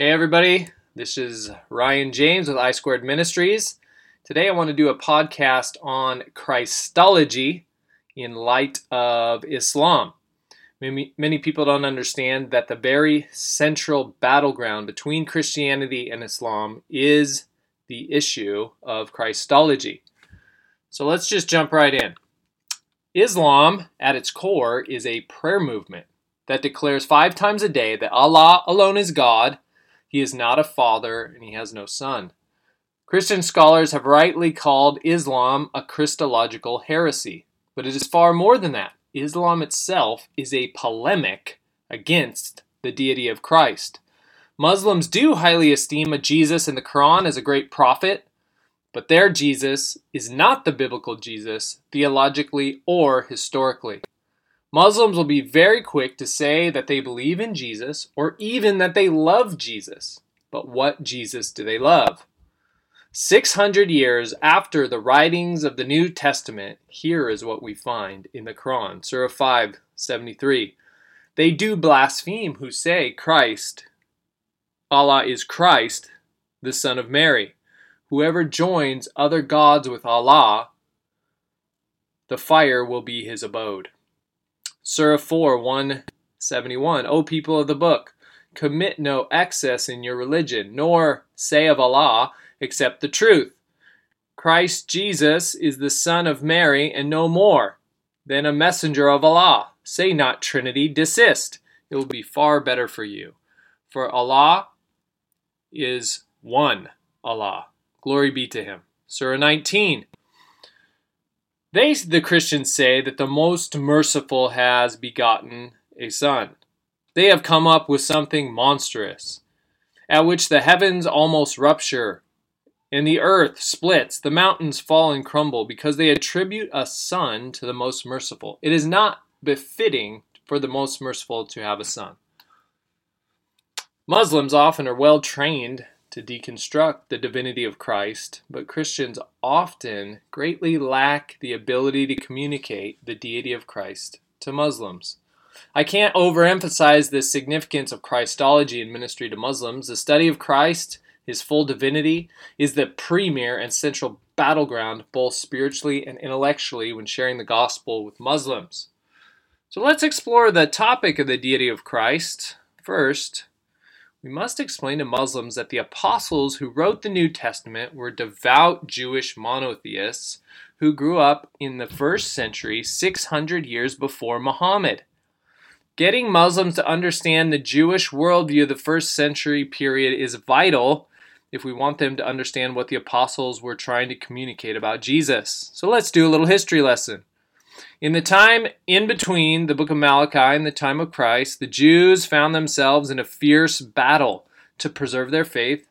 Hey everybody, this is Ryan James with I Squared Ministries. Today I want to do a podcast on Christology in light of Islam. Many, many people don't understand that the very central battleground between Christianity and Islam is the issue of Christology. So let's just jump right in. Islam, at its core, is a prayer movement that declares five times a day that Allah alone is God he is not a father, and he has no son. Christian scholars have rightly called Islam a Christological heresy, but it is far more than that. Islam itself is a polemic against the deity of Christ. Muslims do highly esteem a Jesus in the Quran as a great prophet, but their Jesus is not the biblical Jesus, theologically or historically. Muslims will be very quick to say that they believe in Jesus or even that they love Jesus. But what Jesus do they love? 600 years after the writings of the New Testament, here is what we find in the Quran, Surah 5 73. They do blaspheme who say Christ, Allah is Christ, the Son of Mary. Whoever joins other gods with Allah, the fire will be his abode. Surah 4 171. O people of the book, commit no excess in your religion, nor say of Allah except the truth. Christ Jesus is the Son of Mary, and no more than a messenger of Allah. Say not Trinity, desist. It will be far better for you. For Allah is one Allah. Glory be to Him. Surah 19. They, the Christians, say that the most merciful has begotten a son. They have come up with something monstrous, at which the heavens almost rupture, and the earth splits, the mountains fall and crumble, because they attribute a son to the most merciful. It is not befitting for the most merciful to have a son. Muslims often are well trained to deconstruct the divinity of Christ, but Christians often greatly lack the ability to communicate the deity of Christ to Muslims. I can't overemphasize the significance of Christology in ministry to Muslims. The study of Christ, his full divinity, is the premier and central battleground both spiritually and intellectually when sharing the gospel with Muslims. So let's explore the topic of the deity of Christ. First, we must explain to Muslims that the apostles who wrote the New Testament were devout Jewish monotheists who grew up in the first century 600 years before Muhammad. Getting Muslims to understand the Jewish worldview of the first century period is vital if we want them to understand what the apostles were trying to communicate about Jesus. So let's do a little history lesson. In the time in between the book of Malachi and the time of Christ, the Jews found themselves in a fierce battle to preserve their faith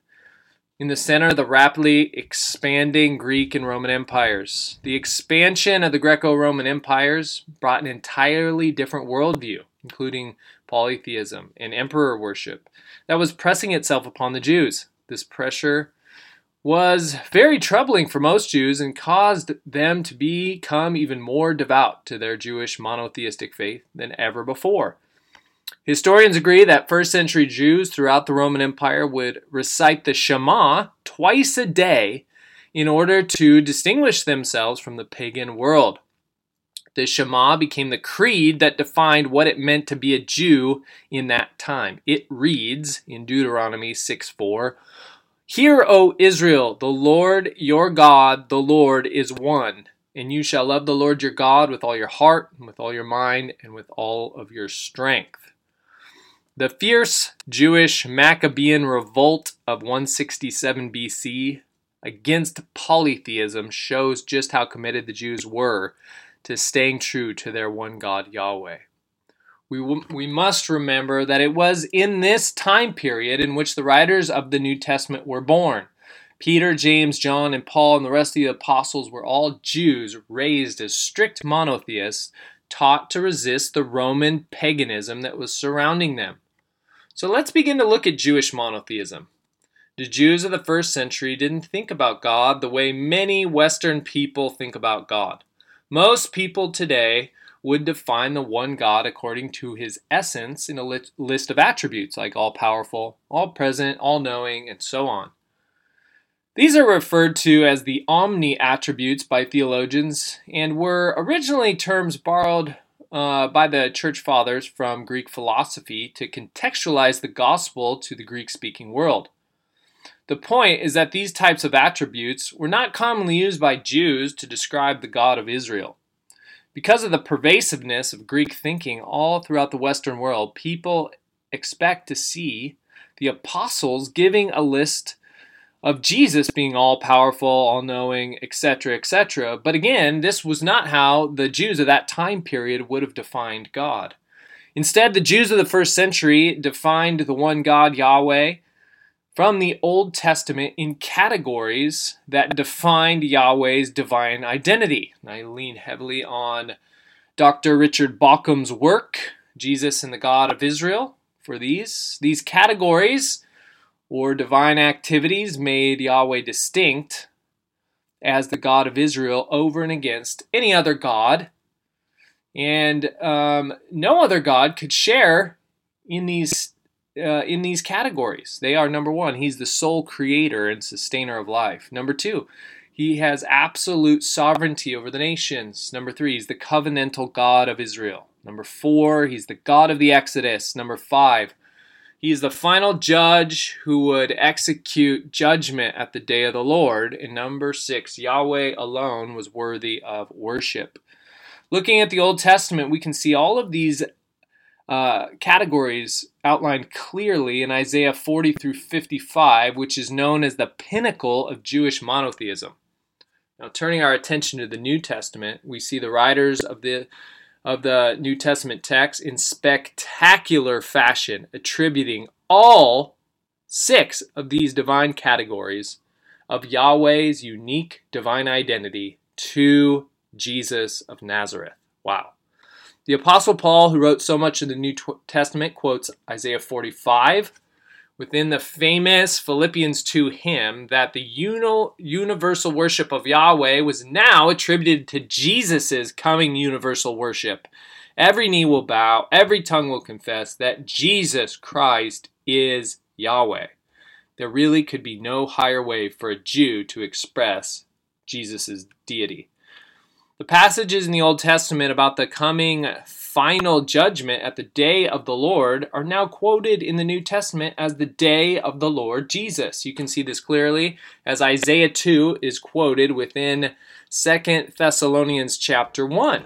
in the center of the rapidly expanding Greek and Roman empires. The expansion of the Greco Roman empires brought an entirely different worldview, including polytheism and emperor worship, that was pressing itself upon the Jews. This pressure was very troubling for most Jews and caused them to become even more devout to their Jewish monotheistic faith than ever before. Historians agree that first century Jews throughout the Roman Empire would recite the Shema twice a day in order to distinguish themselves from the pagan world. The Shema became the creed that defined what it meant to be a Jew in that time. It reads in Deuteronomy 6 4, Hear, O Israel, the Lord your God, the Lord is one. And you shall love the Lord your God with all your heart, and with all your mind, and with all of your strength. The fierce Jewish Maccabean revolt of 167 BC against polytheism shows just how committed the Jews were to staying true to their one God, Yahweh we, we must remember that it was in this time period in which the writers of the New Testament were born. Peter, James, John, and Paul, and the rest of the apostles were all Jews raised as strict monotheists, taught to resist the Roman paganism that was surrounding them. So let's begin to look at Jewish monotheism. The Jews of the first century didn't think about God the way many Western people think about God. Most people today would define the one God according to his essence in a list of attributes like all powerful, all present, all knowing, and so on. These are referred to as the omni attributes by theologians and were originally terms borrowed uh, by the church fathers from Greek philosophy to contextualize the gospel to the Greek speaking world. The point is that these types of attributes were not commonly used by Jews to describe the God of Israel. Because of the pervasiveness of Greek thinking all throughout the Western world, people expect to see the apostles giving a list of Jesus being all powerful, all knowing, etc., etc. But again, this was not how the Jews of that time period would have defined God. Instead, the Jews of the first century defined the one God, Yahweh, from the Old Testament in categories that defined Yahweh's divine identity. I lean heavily on Dr. Richard Bauckham's work, Jesus and the God of Israel, for these. These categories or divine activities made Yahweh distinct as the God of Israel over and against any other God. And um, no other God could share in these uh, in these categories. They are number one, he's the sole creator and sustainer of life. Number two, he has absolute sovereignty over the nations. Number three, he's the covenantal God of Israel. Number four, he's the God of the Exodus. Number five, he is the final judge who would execute judgment at the day of the Lord. And number six, Yahweh alone was worthy of worship. Looking at the Old Testament, we can see all of these uh, categories outlined clearly in Isaiah 40 through 55, which is known as the pinnacle of Jewish monotheism. Now, turning our attention to the New Testament, we see the writers of the of the New Testament text in spectacular fashion, attributing all six of these divine categories of Yahweh's unique divine identity to Jesus of Nazareth. Wow. The Apostle Paul, who wrote so much of the New Testament, quotes Isaiah 45 within the famous Philippians 2 hymn that the universal worship of Yahweh was now attributed to Jesus' coming universal worship. Every knee will bow, every tongue will confess that Jesus Christ is Yahweh. There really could be no higher way for a Jew to express Jesus' deity. The passages in the Old Testament about the coming final judgment at the day of the Lord are now quoted in the New Testament as the day of the Lord Jesus. You can see this clearly as Isaiah 2 is quoted within 2 Thessalonians chapter 1.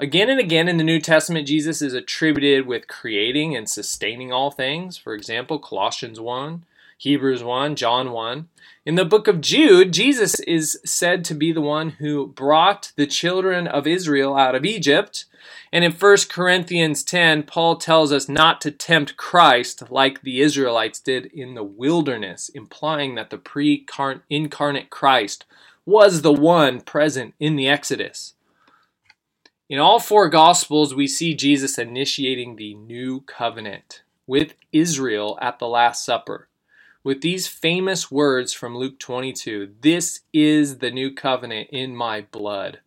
Again and again in the New Testament, Jesus is attributed with creating and sustaining all things. For example, Colossians 1, Hebrews 1, John 1. In the book of Jude, Jesus is said to be the one who brought the children of Israel out of Egypt and in 1 Corinthians 10, Paul tells us not to tempt Christ like the Israelites did in the wilderness, implying that the pre incarnate Christ was the one present in the Exodus. In all four Gospels, we see Jesus initiating the new covenant with Israel at the Last Supper. With these famous words from Luke 22 This is the new covenant in my blood.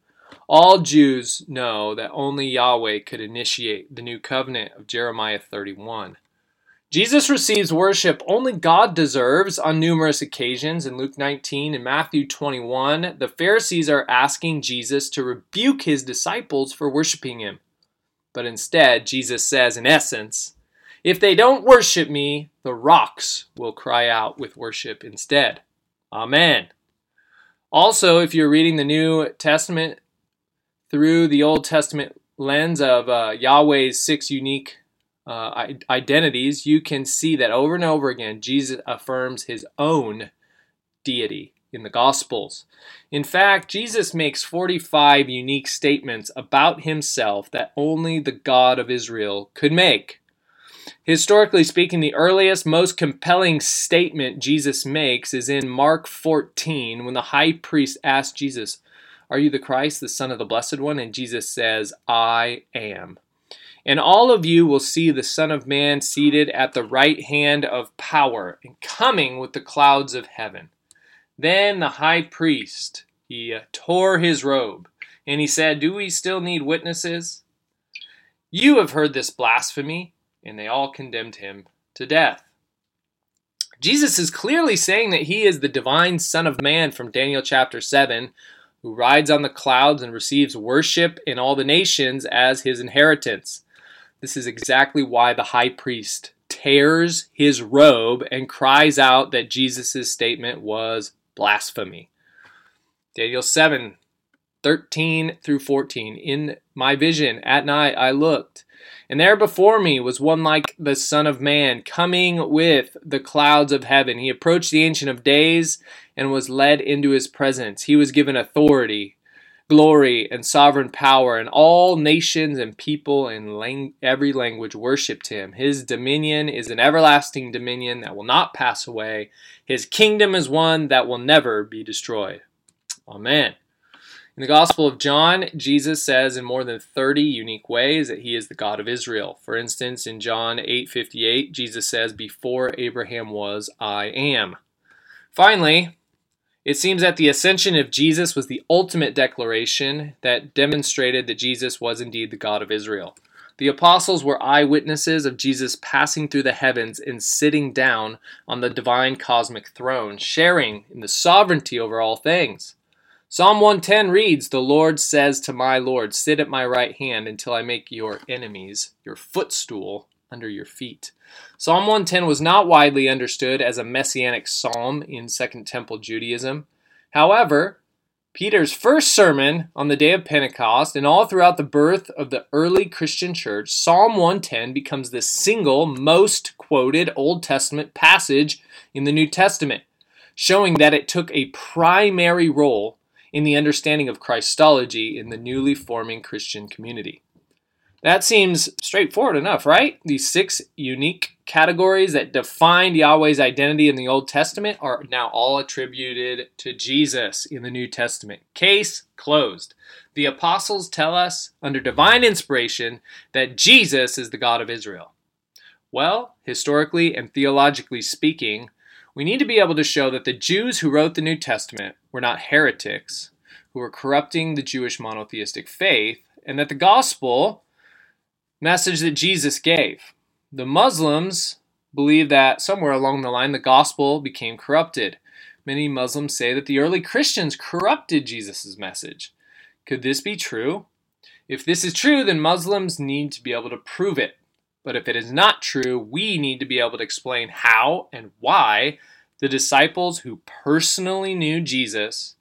All Jews know that only Yahweh could initiate the new covenant of Jeremiah 31. Jesus receives worship only God deserves on numerous occasions. In Luke 19 and Matthew 21, the Pharisees are asking Jesus to rebuke his disciples for worshiping him. But instead, Jesus says, in essence, if they don't worship me, the rocks will cry out with worship instead. Amen. Also, if you're reading the New Testament, through the Old Testament lens of uh, Yahweh's six unique uh, identities, you can see that over and over again, Jesus affirms his own deity in the Gospels. In fact, Jesus makes 45 unique statements about himself that only the God of Israel could make. Historically speaking, the earliest, most compelling statement Jesus makes is in Mark 14 when the high priest asked Jesus, are you the Christ, the Son of the Blessed One? And Jesus says, I am. And all of you will see the Son of Man seated at the right hand of power and coming with the clouds of heaven. Then the high priest, he uh, tore his robe And he said, Do we still need witnesses? You have heard this blasphemy. And they all condemned him to death. Jesus is clearly saying that he is the divine Son of Man from Daniel chapter 7, who rides on the clouds and receives worship in all the nations as his inheritance. This is exactly why the high priest tears his robe and cries out that Jesus' statement was blasphemy. Daniel 7 13 through 14. In my vision at night I looked, and there before me was one like the Son of Man, coming with the clouds of heaven. He approached the Ancient of Days and was led into his presence. He was given authority, glory, and sovereign power, and all nations and people in lang- every language worshipped him. His dominion is an everlasting dominion that will not pass away, his kingdom is one that will never be destroyed. Amen. In the Gospel of John, Jesus says in more than 30 unique ways that he is the God of Israel. For instance, in John 8:58, Jesus says, "Before Abraham was, I am." Finally, it seems that the ascension of Jesus was the ultimate declaration that demonstrated that Jesus was indeed the God of Israel. The apostles were eyewitnesses of Jesus passing through the heavens and sitting down on the divine cosmic throne, sharing in the sovereignty over all things. Psalm 110 reads, The Lord says to my Lord, Sit at my right hand until I make your enemies your footstool under your feet. Psalm 110 was not widely understood as a messianic psalm in Second Temple Judaism. However, Peter's first sermon on the day of Pentecost and all throughout the birth of the early Christian church, Psalm 110 becomes the single most quoted Old Testament passage in the New Testament, showing that it took a primary role in the understanding of Christology in the newly forming Christian community. That seems straightforward enough, right? These six unique categories that defined Yahweh's identity in the Old Testament are now all attributed to Jesus in the New Testament. Case closed. The apostles tell us, under divine inspiration, that Jesus is the God of Israel. Well, historically and theologically speaking, we need to be able to show that the Jews who wrote the New Testament were not heretics who were corrupting the Jewish monotheistic faith, and that the gospel message that Jesus gave. The Muslims believe that somewhere along the line the gospel became corrupted. Many Muslims say that the early Christians corrupted Jesus' message. Could this be true? If this is true, then Muslims need to be able to prove it. But if it is not true, we need to be able to explain how and why the disciples who personally knew Jesus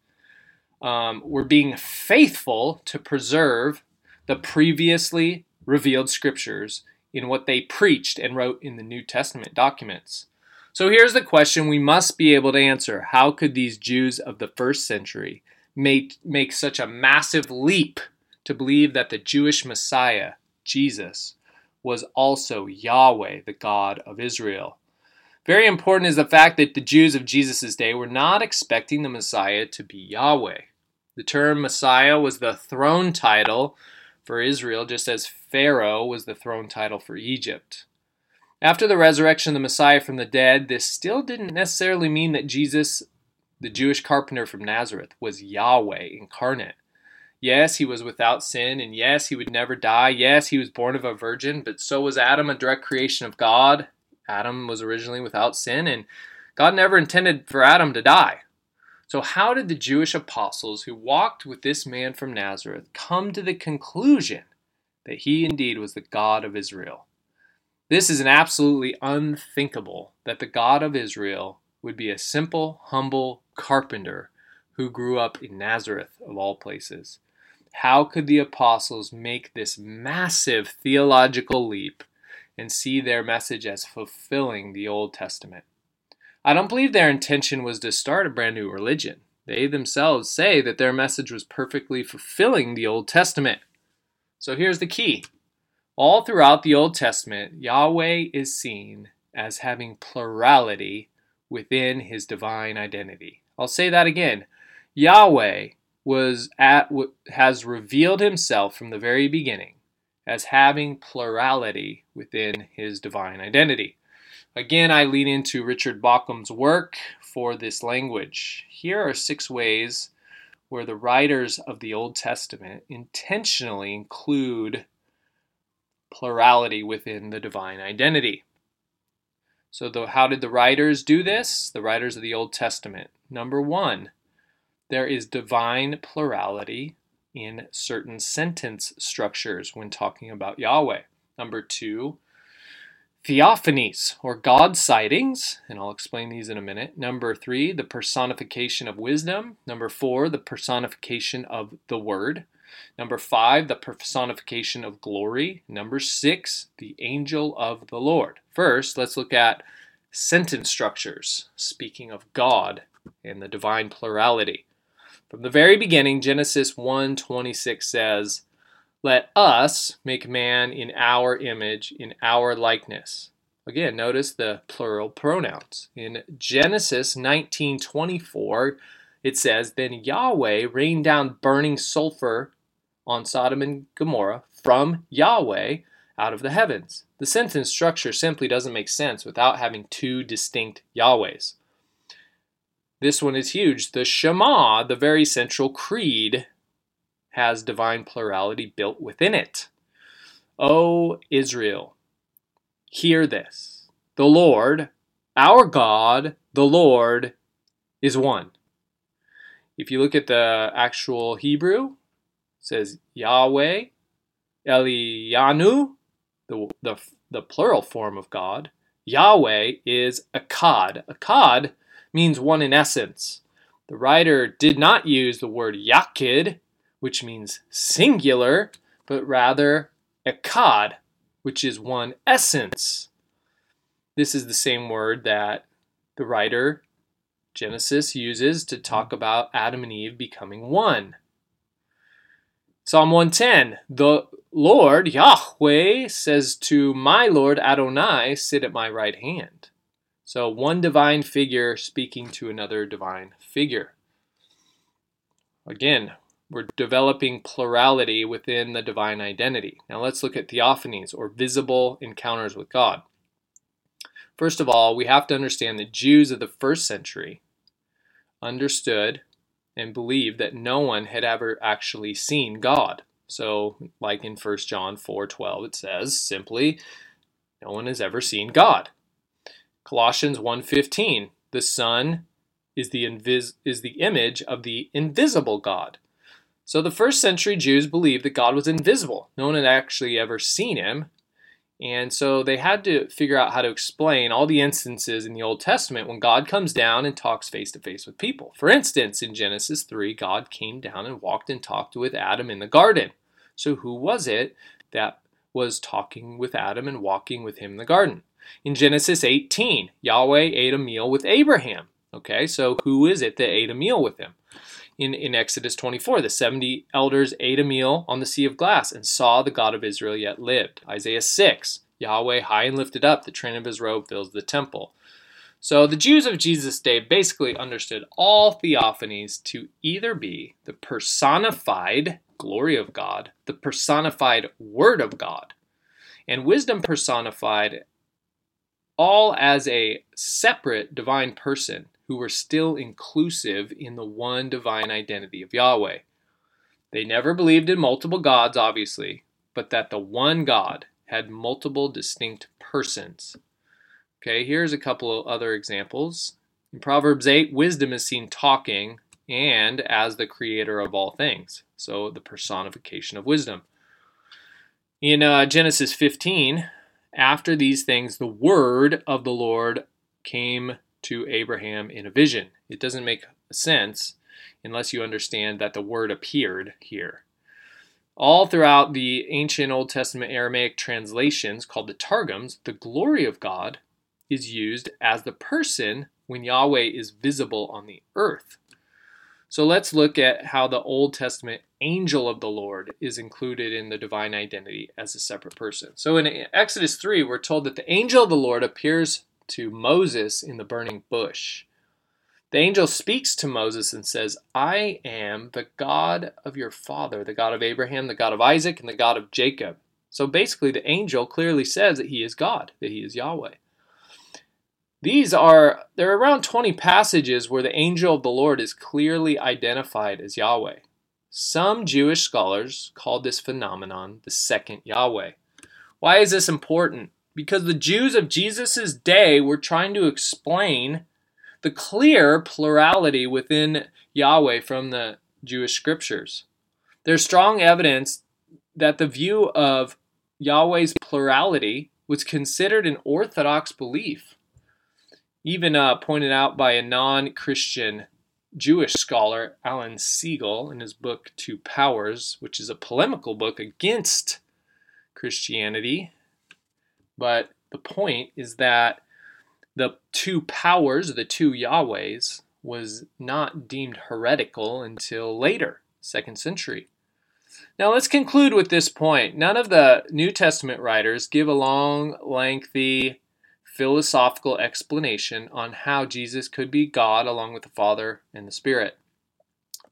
um, were being faithful to preserve the previously revealed scriptures in what they preached and wrote in the New Testament documents. So here's the question we must be able to answer How could these Jews of the first century make, make such a massive leap to believe that the Jewish Messiah, Jesus, was also Yahweh, the God of Israel? Very important is the fact that the Jews of Jesus' day were not expecting the Messiah to be Yahweh. The term Messiah was the throne title for Israel, just as Pharaoh was the throne title for Egypt. After the resurrection of the Messiah from the dead, this still didn't necessarily mean that Jesus, the Jewish carpenter from Nazareth, was Yahweh incarnate. Yes, he was without sin, and yes, he would never die. Yes, he was born of a virgin, but so was Adam, a direct creation of God. Adam was originally without sin, and God never intended for Adam to die. So, how did the Jewish apostles who walked with this man from Nazareth come to the conclusion that he indeed was the God of Israel? This is an absolutely unthinkable that the God of Israel would be a simple, humble carpenter who grew up in Nazareth, of all places. How could the apostles make this massive theological leap and see their message as fulfilling the Old Testament? I don't believe their intention was to start a brand new religion. They themselves say that their message was perfectly fulfilling the Old Testament. So here's the key all throughout the Old Testament, Yahweh is seen as having plurality within his divine identity. I'll say that again. Yahweh was at has revealed himself from the very beginning as having plurality within his divine identity. Again, I lean into Richard Bauckham's work for this language. Here are six ways where the writers of the Old Testament intentionally include plurality within the divine identity. So, the, how did the writers do this? The writers of the Old Testament. Number one, there is divine plurality in certain sentence structures when talking about Yahweh. Number two, theophanies or God sightings, and I'll explain these in a minute. Number three, the personification of wisdom. Number four, the personification of the Word. Number five, the personification of glory. Number six, the angel of the Lord. First, let's look at sentence structures, speaking of God and the divine plurality. From the very beginning, Genesis 1:26 says, "Let us make man in our image, in our likeness." Again, notice the plural pronouns. In Genesis 19:24, it says, "Then Yahweh rained down burning sulfur on Sodom and Gomorrah from Yahweh out of the heavens." The sentence structure simply doesn't make sense without having two distinct Yahwehs. This one is huge. The Shema, the very central creed, has divine plurality built within it. O Israel, hear this. The Lord, our God, the Lord, is one. If you look at the actual Hebrew, it says Yahweh, Eloheinu, the, the, the plural form of God. Yahweh is echad. echad means one in essence. The writer did not use the word yachid, which means singular, but rather echad, which is one essence. This is the same word that the writer Genesis uses to talk about Adam and Eve becoming one. Psalm 110 The Lord, Yahweh, says to my Lord Adonai, Sit at my right hand. So, one divine figure speaking to another divine figure. Again, we're developing plurality within the divine identity. Now, let's look at theophanies or visible encounters with God. First of all, we have to understand that Jews of the first century understood and believed that no one had ever actually seen God. So, like in 1 John 4:12 it says simply, no one has ever seen God. Colossians 1:15, the Son is the invis- is the image of the invisible God. So the first century Jews believed that God was invisible. No one had actually ever seen him. And so they had to figure out how to explain all the instances in the Old Testament when God comes down and talks face to face with people. For instance, in Genesis 3, God came down and walked and talked with Adam in the garden. So who was it that was talking with Adam and walking with him in the garden? In Genesis 18, Yahweh ate a meal with Abraham. Okay, so who is it that ate a meal with him? In, in Exodus 24, the 70 elders ate a meal on the Sea of Glass and saw the God of Israel yet lived. Isaiah 6, Yahweh high and lifted up, the train of his robe fills the temple. So the Jews of Jesus' day basically understood all theophanies to either be the personified glory of God, the personified word of God, and wisdom personified all as a separate divine person who were still inclusive in the one divine identity of Yahweh. They never believed in multiple gods, obviously, but that the one God had multiple distinct persons. Okay, here's a couple of other examples. In Proverbs 8, wisdom is seen talking and as the creator of all things. So the personification of wisdom. In uh, Genesis 15, after these things, the word of the Lord came to Abraham in a vision. It doesn't make sense unless you understand that the word appeared here. All throughout the ancient Old Testament Aramaic translations called the Targums, the glory of God is used as the person when Yahweh is visible on the earth. So let's look at how the Old Testament angel of the Lord is included in the divine identity as a separate person. So in Exodus 3, we're told that the angel of the Lord appears to Moses in the burning bush. The angel speaks to Moses and says, I am the God of your father, the God of Abraham, the God of Isaac, and the God of Jacob. So basically, the angel clearly says that he is God, that he is Yahweh. These are, there are around 20 passages where the angel of the Lord is clearly identified as Yahweh. Some Jewish scholars call this phenomenon the second Yahweh. Why is this important? Because the Jews of Jesus' day were trying to explain the clear plurality within Yahweh from the Jewish scriptures. There's strong evidence that the view of Yahweh's plurality was considered an orthodox belief, even uh, pointed out by a non Christian Jewish scholar, Alan Segal, in his book Two Powers, which is a polemical book against Christianity. But the point is that the two powers, the two Yahwehs, was not deemed heretical until later, second century. Now let's conclude with this point. None of the New Testament writers give a long, lengthy philosophical explanation on how Jesus could be God along with the Father and the Spirit.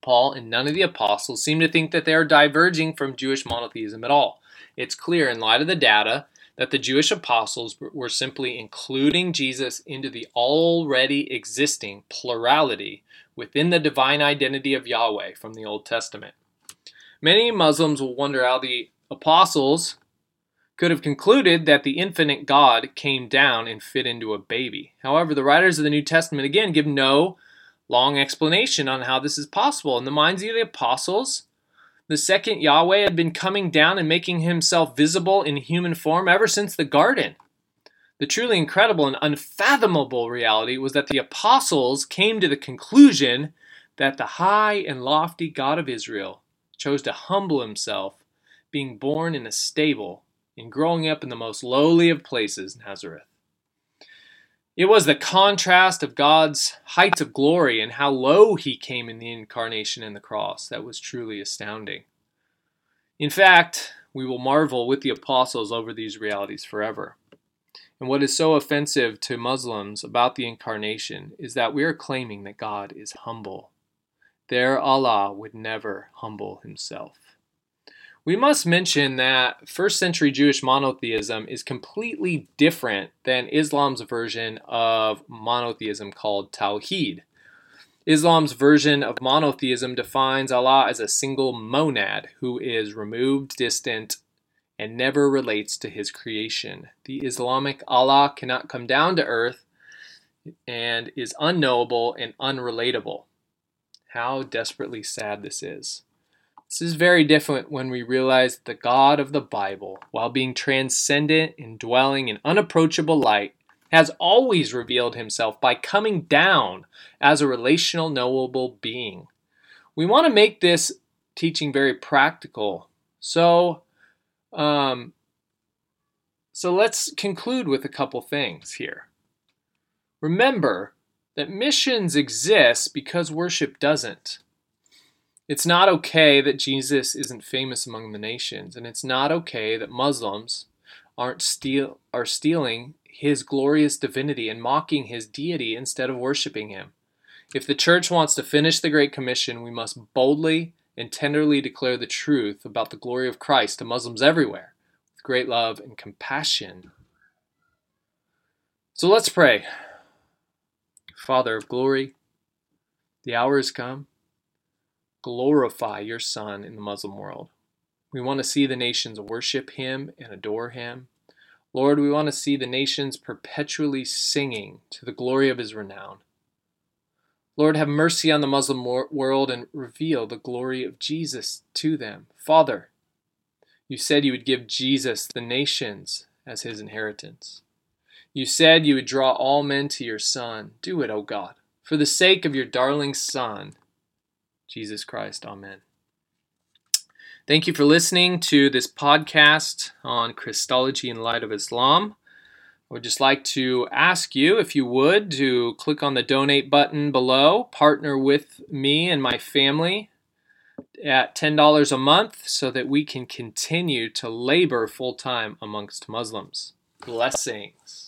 Paul and none of the apostles seem to think that they are diverging from Jewish monotheism at all. It's clear in light of the data that the Jewish apostles were simply including Jesus into the already existing plurality within the divine identity of Yahweh from the Old Testament. Many Muslims will wonder how the apostles could have concluded that the infinite God came down and fit into a baby. However, the writers of the New Testament again give no long explanation on how this is possible. In the minds of the apostles, the second Yahweh had been coming down and making himself visible in human form ever since the garden. The truly incredible and unfathomable reality was that the apostles came to the conclusion that the high and lofty God of Israel chose to humble himself, being born in a stable and growing up in the most lowly of places, Nazareth. It was the contrast of God's heights of glory and how low he came in the incarnation and the cross that was truly astounding. In fact, we will marvel with the apostles over these realities forever. And what is so offensive to Muslims about the incarnation is that we are claiming that God is humble. Their Allah would never humble himself. We must mention that first century Jewish monotheism is completely different than Islam's version of monotheism called Tawheed. Islam's version of monotheism defines Allah as a single monad who is removed, distant, and never relates to his creation. The Islamic Allah cannot come down to earth and is unknowable and unrelatable. How desperately sad this is. This is very different when we realize that the God of the Bible, while being transcendent and dwelling in unapproachable light, has always revealed himself by coming down as a relational, knowable being. We want to make this teaching very practical. So, um, so let's conclude with a couple things here. Remember that missions exist because worship doesn't. It's not okay that Jesus isn't famous among the nations, and it's not okay that Muslims aren't steal are stealing his glorious divinity and mocking his deity instead of worshiping him. If the church wants to finish the Great Commission, we must boldly and tenderly declare the truth about the glory of Christ to Muslims everywhere with great love and compassion. So let's pray. Father of glory, the hour has come glorify your Son in the Muslim world. We want to see the nations worship him and adore him. Lord, we want to see the nations perpetually singing to the glory of his renown. Lord, have mercy on the Muslim world and reveal the glory of Jesus to them. Father, you said you would give Jesus the nations as his inheritance. You said you would draw all men to your Son. Do it, O God, for the sake of your darling Son Jesus Christ. Amen. Thank you for listening to this podcast on Christology in light of Islam. I would just like to ask you, if you would, to click on the donate button below, partner with me and my family at $10 a month so that we can continue to labor full time amongst Muslims. Blessings.